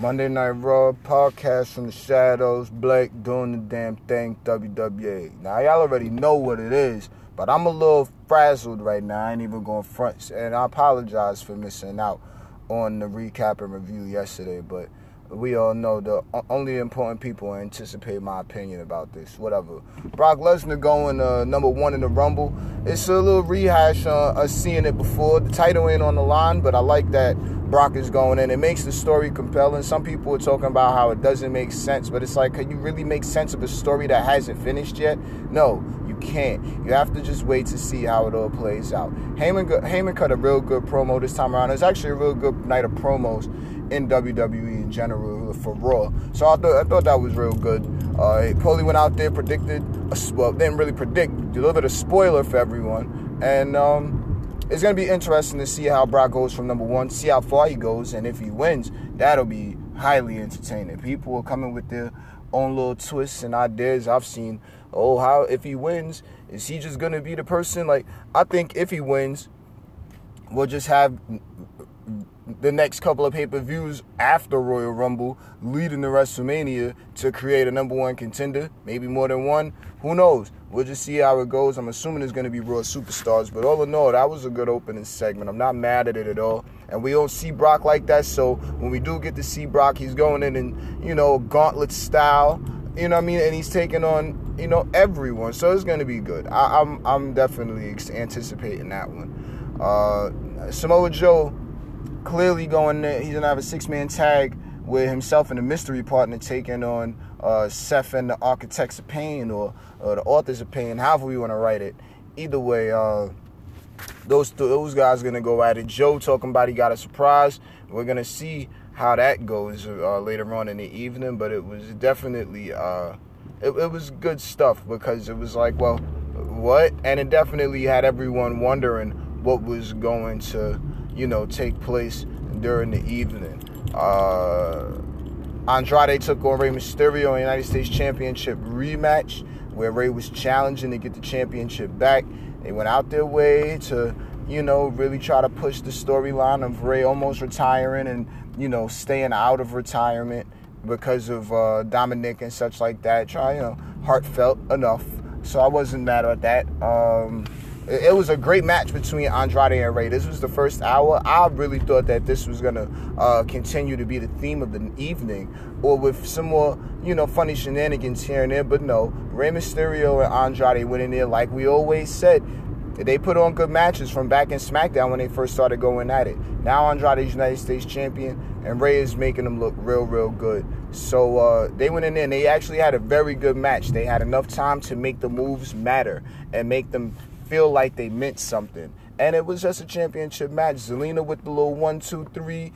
Monday Night Raw podcast from the shadows. Blake doing the damn thing. WWE. Now y'all already know what it is, but I'm a little frazzled right now. I ain't even going front, and I apologize for missing out on the recap and review yesterday. But we all know the only important people anticipate my opinion about this. Whatever. Brock Lesnar going uh, number one in the Rumble. It's a little rehash on us seeing it before. The title ain't on the line, but I like that Brock is going in. It makes the story compelling. Some people are talking about how it doesn't make sense, but it's like, can you really make sense of a story that hasn't finished yet? No, you can't. You have to just wait to see how it all plays out. Heyman, Heyman cut a real good promo this time around. It's actually a real good night of promos in WWE in general for Raw. So I thought I thought that was real good. Uh, went out there, predicted, a, well, didn't really predict, delivered a spoiler for everyone, and. Um, it's going to be interesting to see how Brock goes from number one, see how far he goes, and if he wins, that'll be highly entertaining. People are coming with their own little twists and ideas. I've seen, oh, how if he wins, is he just going to be the person? Like, I think if he wins, we'll just have the next couple of pay per views after Royal Rumble, leading to WrestleMania to create a number one contender, maybe more than one. Who knows? We'll just see how it goes. I'm assuming it's going to be Raw Superstars, but all in all, that was a good opening segment. I'm not mad at it at all. And we don't see Brock like that, so when we do get to see Brock, he's going in in, you know, gauntlet style. You know what I mean? And he's taking on, you know, everyone. So it's going to be good. I, am I'm, I'm definitely anticipating that one. Uh, Samoa Joe clearly going there. He's gonna have a six man tag with himself and a mystery partner taking on uh, Seth and the Architects of Pain or, or the Authors of Pain, however we want to write it. Either way, uh, those those guys are gonna go at it. Joe talking about he got a surprise. We're gonna see how that goes uh, later on in the evening, but it was definitely uh, it, it was good stuff because it was like, well, what? And it definitely had everyone wondering what was going to you know, take place during the evening. Uh, Andrade took on Rey Mysterio in United States Championship rematch, where Rey was challenging to get the championship back. They went out their way to, you know, really try to push the storyline of Rey almost retiring and, you know, staying out of retirement because of uh, Dominic and such like that. Try, you know, heartfelt enough. So I wasn't mad at that. Um, it was a great match between Andrade and Rey. This was the first hour. I really thought that this was gonna uh, continue to be the theme of the evening, or with some more, you know, funny shenanigans here and there. But no, Rey Mysterio and Andrade went in there like we always said. They put on good matches from back in SmackDown when they first started going at it. Now Andrade is United States champion, and Rey is making them look real, real good. So uh, they went in there and they actually had a very good match. They had enough time to make the moves matter and make them feel like they meant something. And it was just a championship match. Zelina with the little one, two, three,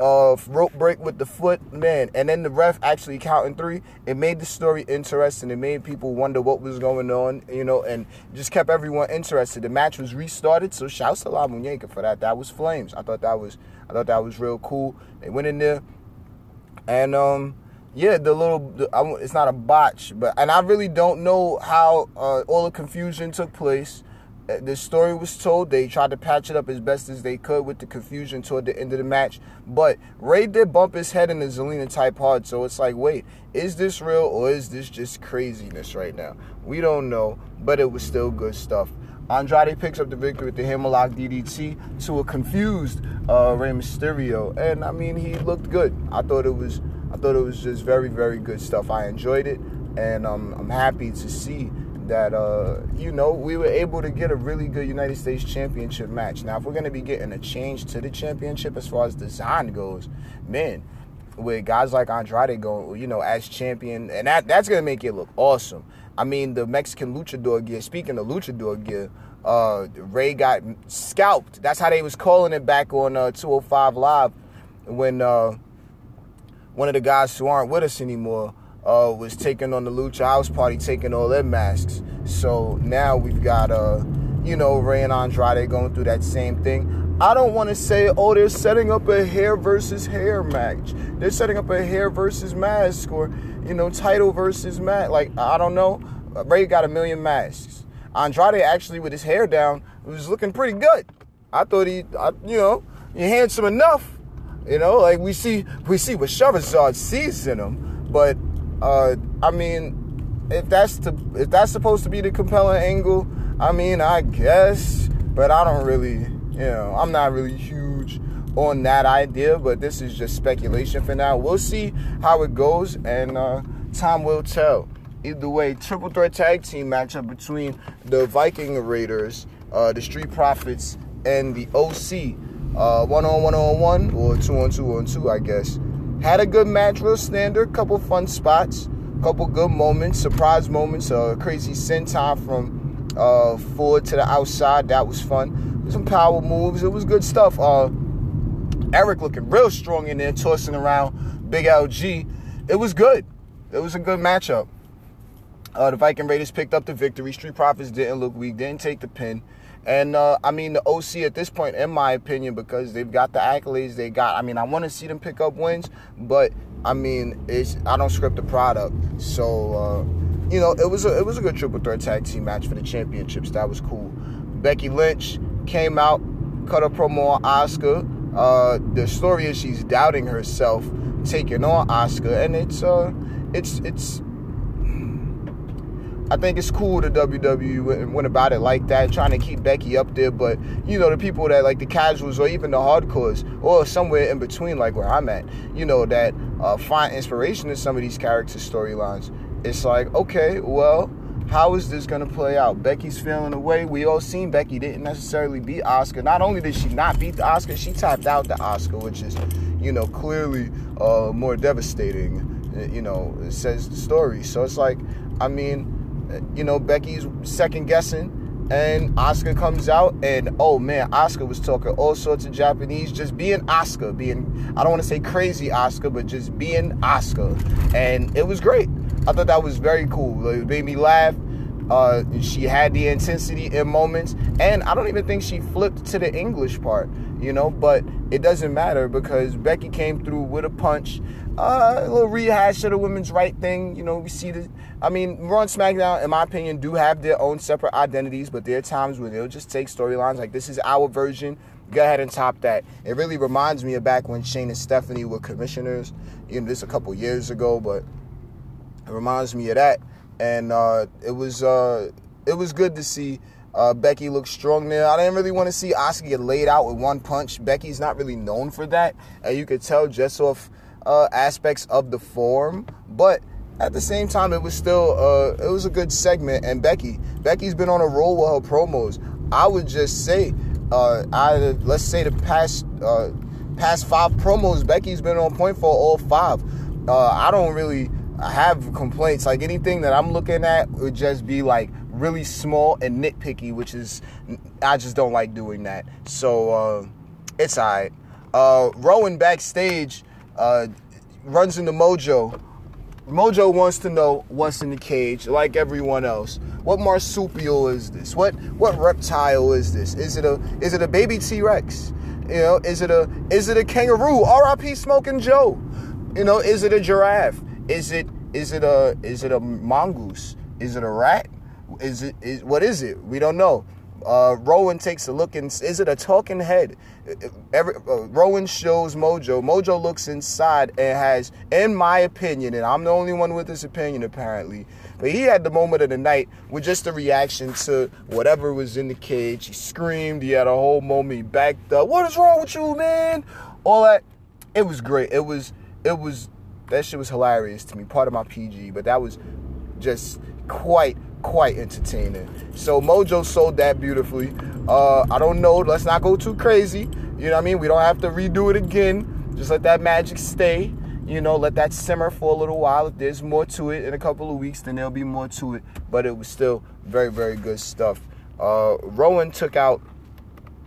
uh, rope break with the foot, man. And then the ref actually counting three. It made the story interesting. It made people wonder what was going on, you know, and just kept everyone interested. The match was restarted, so shouts to La Muñeca for that. That was flames. I thought that was, I thought that was real cool. They went in there, and um, yeah, the little, the, it's not a botch, but and I really don't know how uh, all the confusion took place the story was told. They tried to patch it up as best as they could with the confusion toward the end of the match. But Rey did bump his head in the Zelina type hard. So it's like, wait, is this real or is this just craziness right now? We don't know, but it was still good stuff. Andrade picks up the victory with the Hammerlock DDT to a confused uh, Rey Mysterio, and I mean he looked good. I thought it was, I thought it was just very, very good stuff. I enjoyed it, and um, I'm happy to see that uh, you know we were able to get a really good United States Championship match. Now, if we're going to be getting a change to the championship as far as design goes, man, with guys like Andrade going, you know, as champion, and that that's going to make it look awesome. I mean, the Mexican luchador gear. Speaking of luchador gear, uh, Rey got scalped. That's how they was calling it back on uh, 205 Live when uh, one of the guys who aren't with us anymore uh, was taking on the Lucha House Party, taking all their masks. So now we've got, uh, you know, Rey and Andrade going through that same thing. I don't want to say, oh, they're setting up a hair versus hair match. They're setting up a hair versus mask or, you know, title versus mask. Like, I don't know. Rey got a million masks. Andrade actually, with his hair down, was looking pretty good. I thought he, I, you know, he handsome enough You know, like we see we see what Charizard sees in him, but uh, I mean, if that's the if that's supposed to be the compelling angle, I mean, I guess, but I don't really, you know, I'm not really huge on that idea, but this is just speculation for now. We'll see how it goes, and uh, time will tell. Either way, triple threat tag team matchup between the Viking Raiders, uh, the Street Profits, and the OC. Uh, one on one on one, or two on two on two, I guess. Had a good match, real standard. Couple fun spots, couple good moments, surprise moments. A crazy senton from uh, forward to the outside. That was fun. Some power moves. It was good stuff. Uh, Eric looking real strong in there, tossing around Big LG. It was good. It was a good matchup. Uh, the Viking Raiders picked up the victory. Street Profits didn't look weak, didn't take the pin. And uh, I mean, the OC at this point, in my opinion, because they've got the accolades they got. I mean, I want to see them pick up wins, but I mean, it's I don't script the product. So, uh, you know, it was a it was a good triple threat tag team match for the championships. That was cool. Becky Lynch came out, cut a promo on Asuka. Uh, the story is she's doubting herself taking on Asuka, and it's uh, it's it's I think it's cool the WWE went about it like that, trying to keep Becky up there. But you know, the people that like the casuals or even the hardcores, or somewhere in between, like where I'm at, you know, that uh, find inspiration in some of these character storylines. It's like, okay, well, how is this gonna play out? Becky's feeling away. We all seen Becky didn't necessarily beat Asuka. Not only did she not beat the Asuka, she tapped out the Asuka, which is, you know, clearly uh, more devastating. You know, it says the story. So it's like, I mean you know, Becky's second guessing. And Asuka comes out, and oh man, Asuka was talking all sorts of Japanese, just being Asuka, being, I don't want to say crazy Asuka, but just being Asuka. And it was great. I thought that was very cool. It made me laugh. Uh, she had the intensity in moments, and I don't even think she flipped to the English part, you know. But it doesn't matter because Becky came through with a punch, uh, a little rehash of the women's right thing. You know, we see the. I mean, Raw and SmackDown, in my opinion, do have their own separate identities, but there are times when they'll just take storylines like this is our version. Go ahead and top that. It really reminds me of back when Shane and Stephanie were commissioners. You know, this a couple years ago, but it reminds me of that and uh, it was uh, it was good to see uh, Becky look strong there. I didn't really want to see Asuka get laid out with one punch. Becky's not really known for that, and you could tell just off uh, aspects of the form, but. At the same time, it was still uh, it was a good segment, and Becky Becky's been on a roll with her promos. I would just say, uh, I let's say the past past five promos, Becky's been on point for all five. I don't really have complaints. Like anything that I'm looking at would just be like really small and nitpicky, which is I just don't like doing that. So uh, it's alright. Uh, Rowan backstage uh, runs into Mojo. Mojo wants to know what's in the cage, like everyone else. What marsupial is this? What what reptile is this? Is it a is it a baby T Rex? You know, is it a is it a kangaroo? R.I.P. Smoking Joe. You know, is it a giraffe? Is it is it a is it a mongoose? Is it a rat? Is it is what is it? We don't know. Uh, Rowan takes a look and is it a talking head? Every uh, Rowan shows Mojo. Mojo looks inside and has, in my opinion, and I'm the only one with this opinion apparently, but he had the moment of the night with just a reaction to whatever was in the cage. He screamed. He had a whole moment. He backed up. What is wrong with you, man? All that. It was great. It was. It was that shit was hilarious to me. Part of my PG, but that was just quite quite entertaining. So Mojo sold that beautifully. Uh, I don't know. Let's not go too crazy. You know what I mean? We don't have to redo it again. Just let that magic stay. You know, let that simmer for a little while. If there's more to it in a couple of weeks, then there'll be more to it. But it was still very, very good stuff. Uh, Rowan took out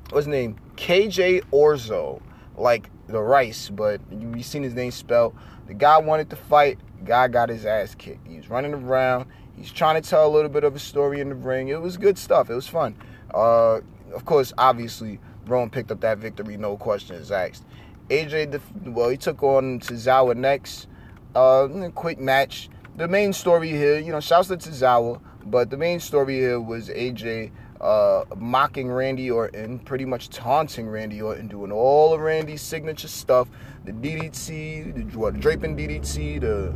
what's his name? KJ Orso, like the rice, but you seen his name spelled. The guy wanted to fight. Guy got his ass kicked. He was running around. He's trying to tell a little bit of a story in the ring. It was good stuff. It was fun. Uh, of course, obviously, Rowan picked up that victory, no questions asked. AJ, well, he took on Tozawa next. Uh, quick match. The main story here, you know, shouts to Tozawa, but the main story here was AJ uh, mocking Randy Orton, pretty much taunting Randy Orton, doing all of Randy's signature stuff, the DDT, the what, draping DDT, the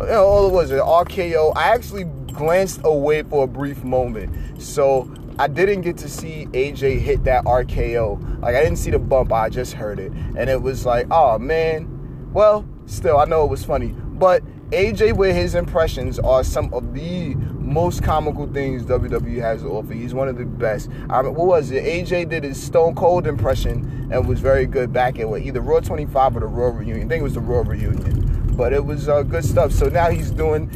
you know, all it was an RKO. I actually glanced away for a brief moment, so I didn't get to see AJ hit that RKO. Like I didn't see the bump, I just heard it, and it was like, oh man. Well, still, I know it was funny, but AJ with his impressions are some of the most comical things WWE has to offer. He's one of the best. I mean, what was it? AJ did his Stone Cold impression and was very good back at what either Raw 25 or the Raw reunion. I think it was the Raw reunion. But it was uh, good stuff. So now he's doing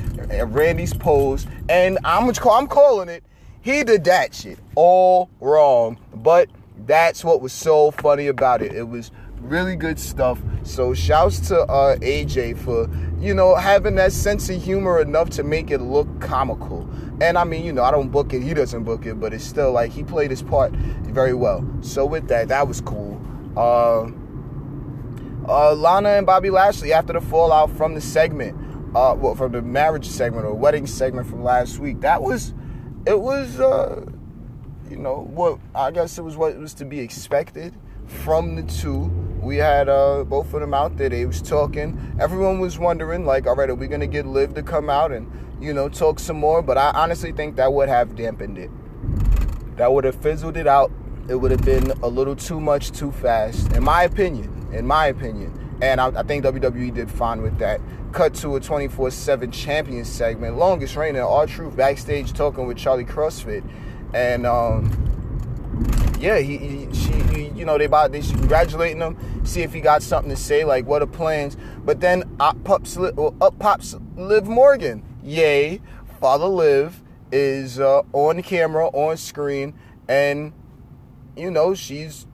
Randy's pose, and I'm I'm calling it. He did that shit all wrong, but that's what was so funny about it. It was really good stuff. So shouts to uh, AJ for you know having that sense of humor enough to make it look comical. And I mean, you know, I don't book it, he doesn't book it, but it's still like he played his part very well. So with that, that was cool. Uh, uh, Lana and Bobby Lashley after the fallout from the segment, uh, well, from the marriage segment or wedding segment from last week. That was, it was, uh, you know, what I guess it was what was to be expected from the two. We had uh, both of them out there. They was talking. Everyone was wondering, like, all right, are we gonna get Liv to come out and you know talk some more? But I honestly think that would have dampened it. That would have fizzled it out. It would have been a little too much, too fast, in my opinion. In my opinion. And I, I think WWE did fine with that. Cut to a 24/7 champion segment, longest reigning R-Truth backstage talking with Charly Caruso, and um, yeah, he, he she, he, you know, they about they congratulating him, see if he got something to say, like what are plans. But then up pops, up pops Liv Morgan. Yay, Father Liv is uh, on camera, on screen, and you know she's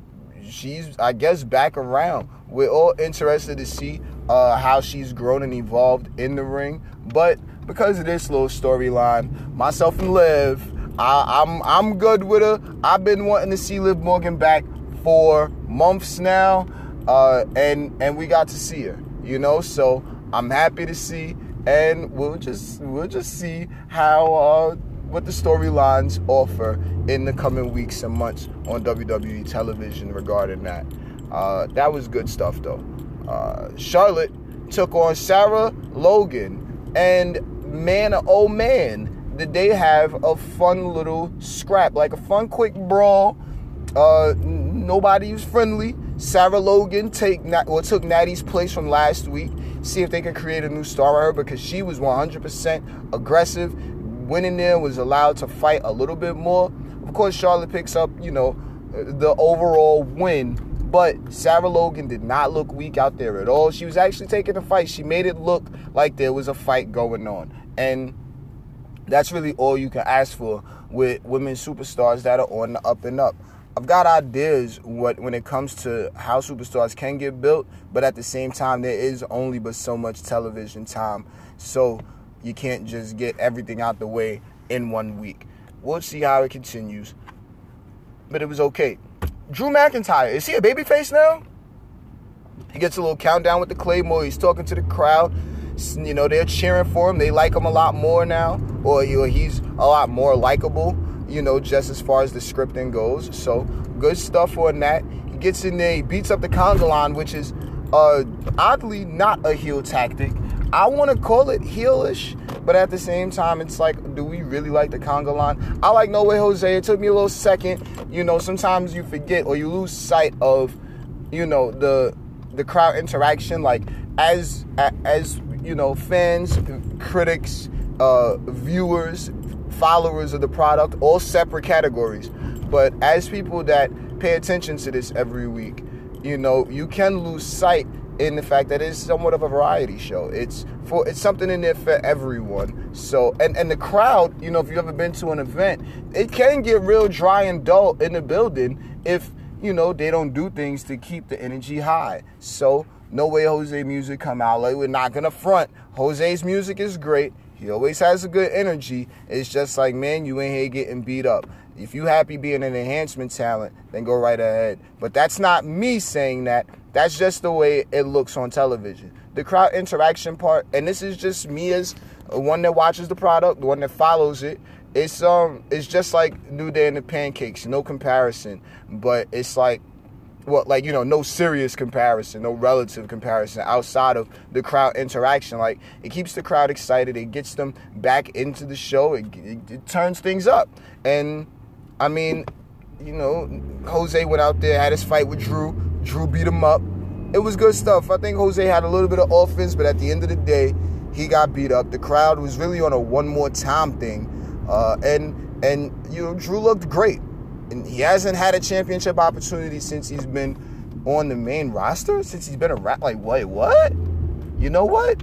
she's I guess back around. We're all interested to see uh, how she's grown and evolved in the ring, but because of this little storyline, myself and Liv I, am I'm, I'm good with her. I've been wanting to see Liv Morgan back for months now, uh, and and we got to see her. You know, so I'm happy to see, and we'll just we'll just see how uh, what the storylines offer in the coming weeks and months on WWE television regarding that. Uh, that was good stuff though. Uh, Charlotte took on Sarah Logan, and man, oh man did they have a fun little scrap, like a fun quick brawl. Uh, nobody was friendly. Sarah Logan take well, took Natty's place from last week. See if they can create a new star with her because she was 100% aggressive. Winning there was allowed to fight a little bit more. Of course, Charlotte picks up, you know, the overall win. But Sarah Logan did not look weak out there at all. She was actually taking the fight. She made it look like there was a fight going on. And that's really all you can ask for with women superstars that are on the up and up. I've got ideas what when it comes to how superstars can get built, but at the same time there is only but so much television time. So you can't just get everything out the way in one week. We'll see how it continues. But it was okay. Drew McIntyre, is he a babyface now? He gets a little countdown with the Claymore. He's talking to the crowd you know, they're cheering for him. They like him a lot more now, or you know, he's a lot more likable. You know, just as far as the scripting goes. So good stuff on that. He gets in there, he beats up the Conga line, which is uh, oddly not a heel tactic. I want to call it heelish, but at the same time, it's like, do we really like the conga line? I like No Way Jose. It took me a little second. You know, sometimes you forget or you lose sight of, you know, the the crowd interaction. Like as as you know, fans, critics, uh, viewers, followers of the product, all separate categories. But as people that pay attention to this every week, you know, you can lose sight in the fact that it's somewhat of a variety show. It's for it's something in there for everyone. So and and the crowd, you know, if you've ever been to an event, it can get real dry and dull in the building if you know they don't do things to keep the energy high. So no way Jose music come out. Like we're not gonna front. Jose's music is great. He always has a good energy. It's just like, man, you ain't here getting beat up. If you happy being an enhancement talent, then go right ahead. But that's not me saying that. That's just the way it looks on television. The crowd interaction part, and this is just me as one that watches the product, the one that follows it, it's um it's just like New Day and the Pancakes, no comparison, but it's like well, like you know, no serious comparison, no relative comparison outside of the crowd interaction. Like it keeps the crowd excited, it gets them back into the show, it, it, it turns things up. And I mean, you know, Jose went out there, had his fight with Drew. Drew beat him up. It was good stuff. I think Jose had a little bit of offense, but at the end of the day, he got beat up. The crowd was really on a one more time thing, uh, and and you know, Drew looked great and he hasn't had a championship opportunity since he's been on the main roster. Since he's been a rat, like wait, what? You know what?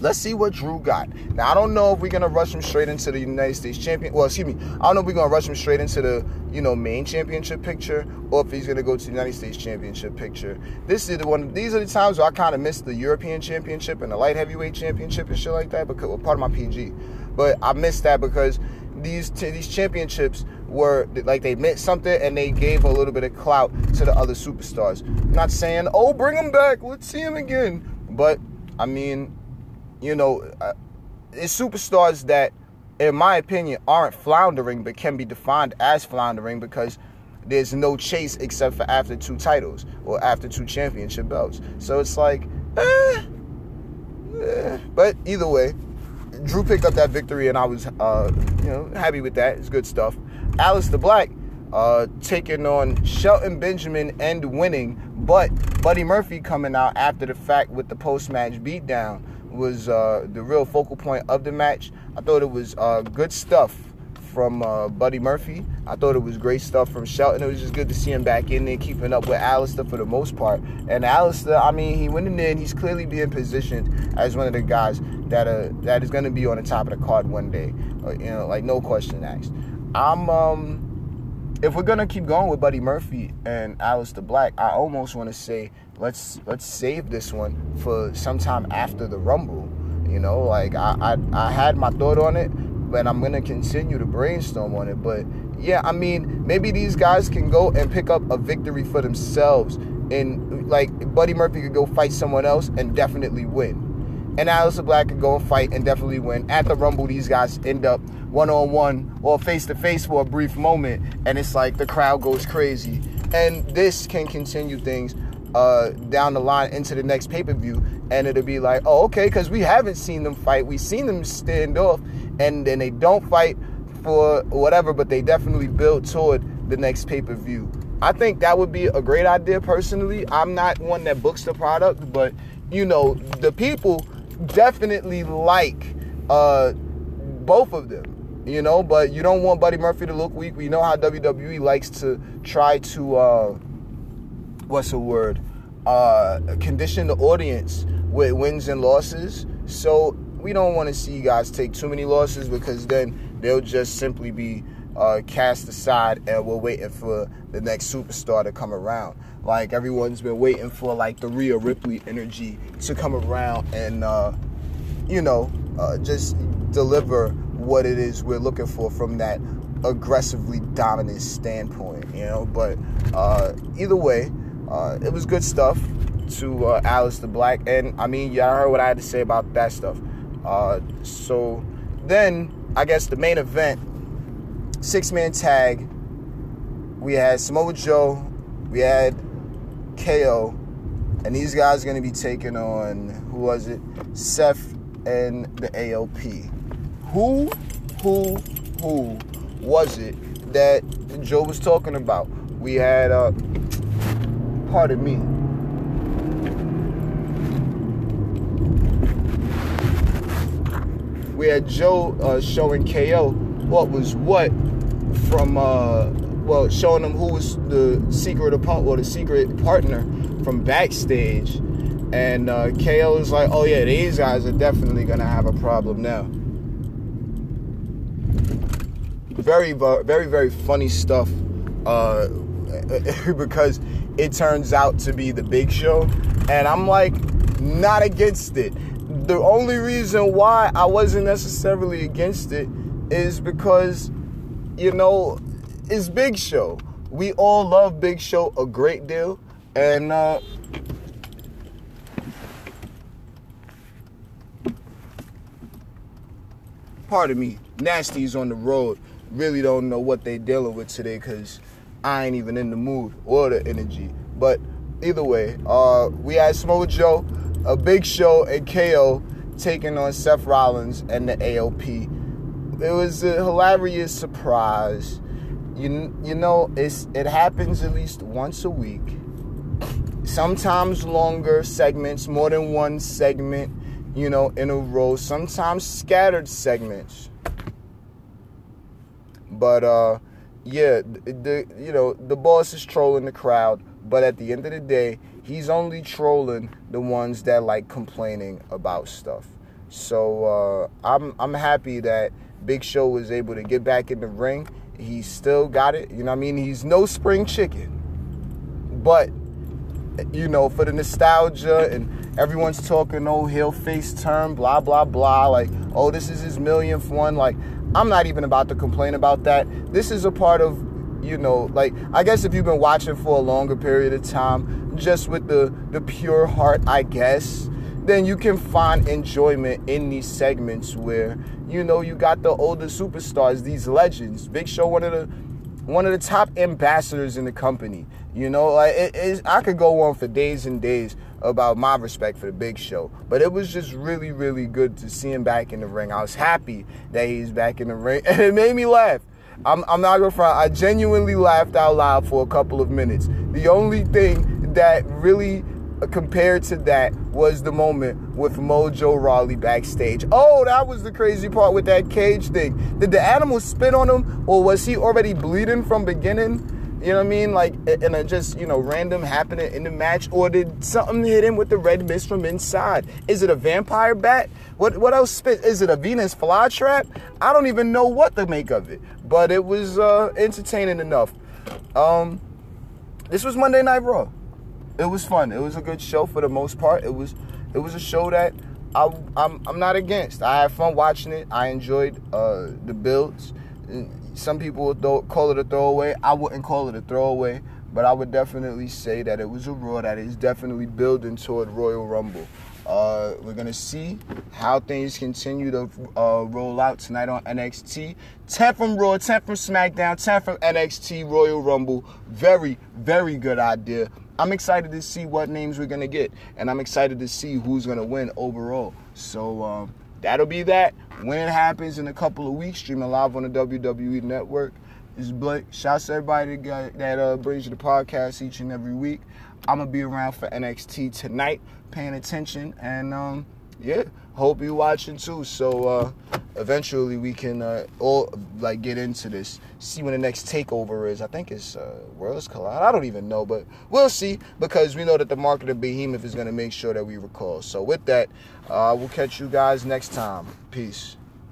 Let's see what Drew got. Now I don't know if we're gonna rush him straight into the United States champion. Well, excuse me, I don't know if we're gonna rush him straight into the you know main championship picture or if he's gonna go to the United States championship picture. This is the one. These are the times where I kind of miss the European championship and the light heavyweight championship and shit like that because well, part of my PG. But I missed that because these these championships were like they meant something and they gave a little bit of clout to the other superstars. not saying, oh, bring him back, let's see him again. But I mean, you know, uh, it's superstars that, in my opinion, aren't floundering but can be defined as floundering because there's no chase except for after two titles or after two championship belts. So it's like, eh, eh. but either way, Drew picked up that victory, and I was, uh, you know, happy with that. It's good stuff. Aleister Black uh, taking on Shelton Benjamin and winning, but Buddy Murphy coming out after the fact with the post-match beatdown was uh, the real focal point of the match. I thought it was uh, good stuff from uh, Buddy Murphy. I thought it was great stuff from Shelton. It was just good to see him back in there, keeping up with Aleister for the most part. And Aleister, I mean, he went in there and he's clearly being positioned as one of the guys that uh, that is going to be on the top of the card one day. Uh, you know, like no question asked. I'm um if we're gonna keep going with Buddy Murphy and Aleister Black, I almost want to say let's let's save this one for sometime after the Rumble. You know, like I, I I had my thought on it, but I'm gonna continue to brainstorm on it. But yeah, I mean, maybe these guys can go and pick up a victory for themselves, and like Buddy Murphy could go fight someone else and definitely win. And Aleister Black could go and fight and definitely win. At the Rumble, these guys end up one on one or face to face for a brief moment, and it's like the crowd goes crazy. And this can continue things uh, down the line into the next pay per view, and it'll be like, oh, okay, because we haven't seen them fight. We've seen them stand off, and then they don't fight for whatever, but they definitely build toward the next pay per view. I think that would be a great idea personally. I'm not one that books the product, but you know, the people definitely like uh, both of them you know, but you don't want Buddy Murphy to look weak. We know how WWE likes to try to, uh, what's the word, uh, condition the audience with wins and losses. So we don't want to see you guys take too many losses because then they'll just simply be uh, cast aside and we're waiting for the next superstar to come around. Like everyone's been waiting for like the Rhea Ripley energy to come around and, uh, you know, uh, just deliver what it is we're looking for from that aggressively dominant standpoint, you know. But uh, either way, uh, it was good stuff to uh, the Black, and I mean, y'all heard what I had to say about that stuff. Uh, so then, I guess the main event, six man tag. We had Samoa Joe, we had KO, and these guys are going to be taking on who was it? Seth and the AOP who, who, who was it that Joe was talking about? We had, uh, pardon me. We had Joe uh, showing KO what was what from, uh, well, showing them who was the secret opponent well the secret partner from backstage. And uh, KO is like, oh yeah, these guys are definitely gonna have a problem now very, very, very funny stuff uh, because it turns out to be the big show. And I'm like, not against it. The only reason why I wasn't necessarily against it is because, you know, it's Big Show. We all love Big Show a great deal. And, uh, pardon me, Nasty's on the road. Really don't know what they dealing with today because I ain't even in the mood or the energy. But either way, uh, we had Samoa Joe, a big show, and KO taking on Seth Rollins and the AOP. It was a hilarious surprise. You, you know, it's it happens at least once a week. Sometimes longer segments, more than one segment, you know, in a row. Sometimes scattered segments. But uh yeah, the you know, the boss is trolling the crowd, but at the end of the day, he's only trolling the ones that like complaining about stuff. So uh, I'm I'm happy that Big Show was able to get back in the ring. He still got it. You know what I mean? He's no spring chicken. But you know, for the nostalgia and everyone's talking, oh, he'll face turn, blah, blah, blah. Like, oh, this is his millionth one. Like, I'm not even about to complain about that. This is a part of, you know, like, I guess if you've been watching for a longer period of time, just with the, the pure heart, I guess, then you can find enjoyment in these segments where, you know, you got the older superstars, these legends. Big Show, one of the one of the top ambassadors in the company. You know, it is. I could go on for days and days about my respect for the Big Show, but it was just really, really good to see him back in the ring. I was happy that he's back in the ring, and it made me laugh. I'm, I'm not gonna front. I genuinely laughed out loud for a couple of minutes. The only thing that really compared to that was the moment with Mojo Rawley backstage. Oh, that was the crazy part with that cage thing. Did the animal spit on him, or was he already bleeding from beginning? You know what I mean? Like, and it just, you know, random happening in the match, or did something hit him with the red mist from inside? Is it a vampire bat? What what else spit? Is it a Venus flytrap? I don't even know what to make of it, but it was uh, entertaining enough. Um, this was Monday Night Raw it was fun. It was a good show for the most part. It was it was a show that I, I'm I'm not against. I had fun watching it. I enjoyed uh, the builds. Some people would call it a throwaway. I wouldn't call it a throwaway, but I would definitely say that it was a Raw that is definitely building toward Royal Rumble. Uh, we're gonna see how things continue to uh, roll out tonight on NXT. 10 from Raw, 10 from SmackDown, 10 from NXT Royal Rumble. Very, very good idea. I'm excited to see what names we're gonna get, and I'm excited to see who's gonna win overall. So um, that'll be that. When it happens in a couple of weeks, streaming live on the WWE Network. This is Blake. Shouts to everybody that uh, brings you the podcast each and every week. I'm gonna be around for NXT tonight, paying attention, and um, yeah, hope you're watching too. So uh, eventually we can uh, all like get into this. See when the next takeover is. I think it's uh, Worlds Collide. I don't even know, but we'll see because we know that the market of Behemoth is going to make sure that we recall. So with that, uh, we'll catch you guys next time. Peace.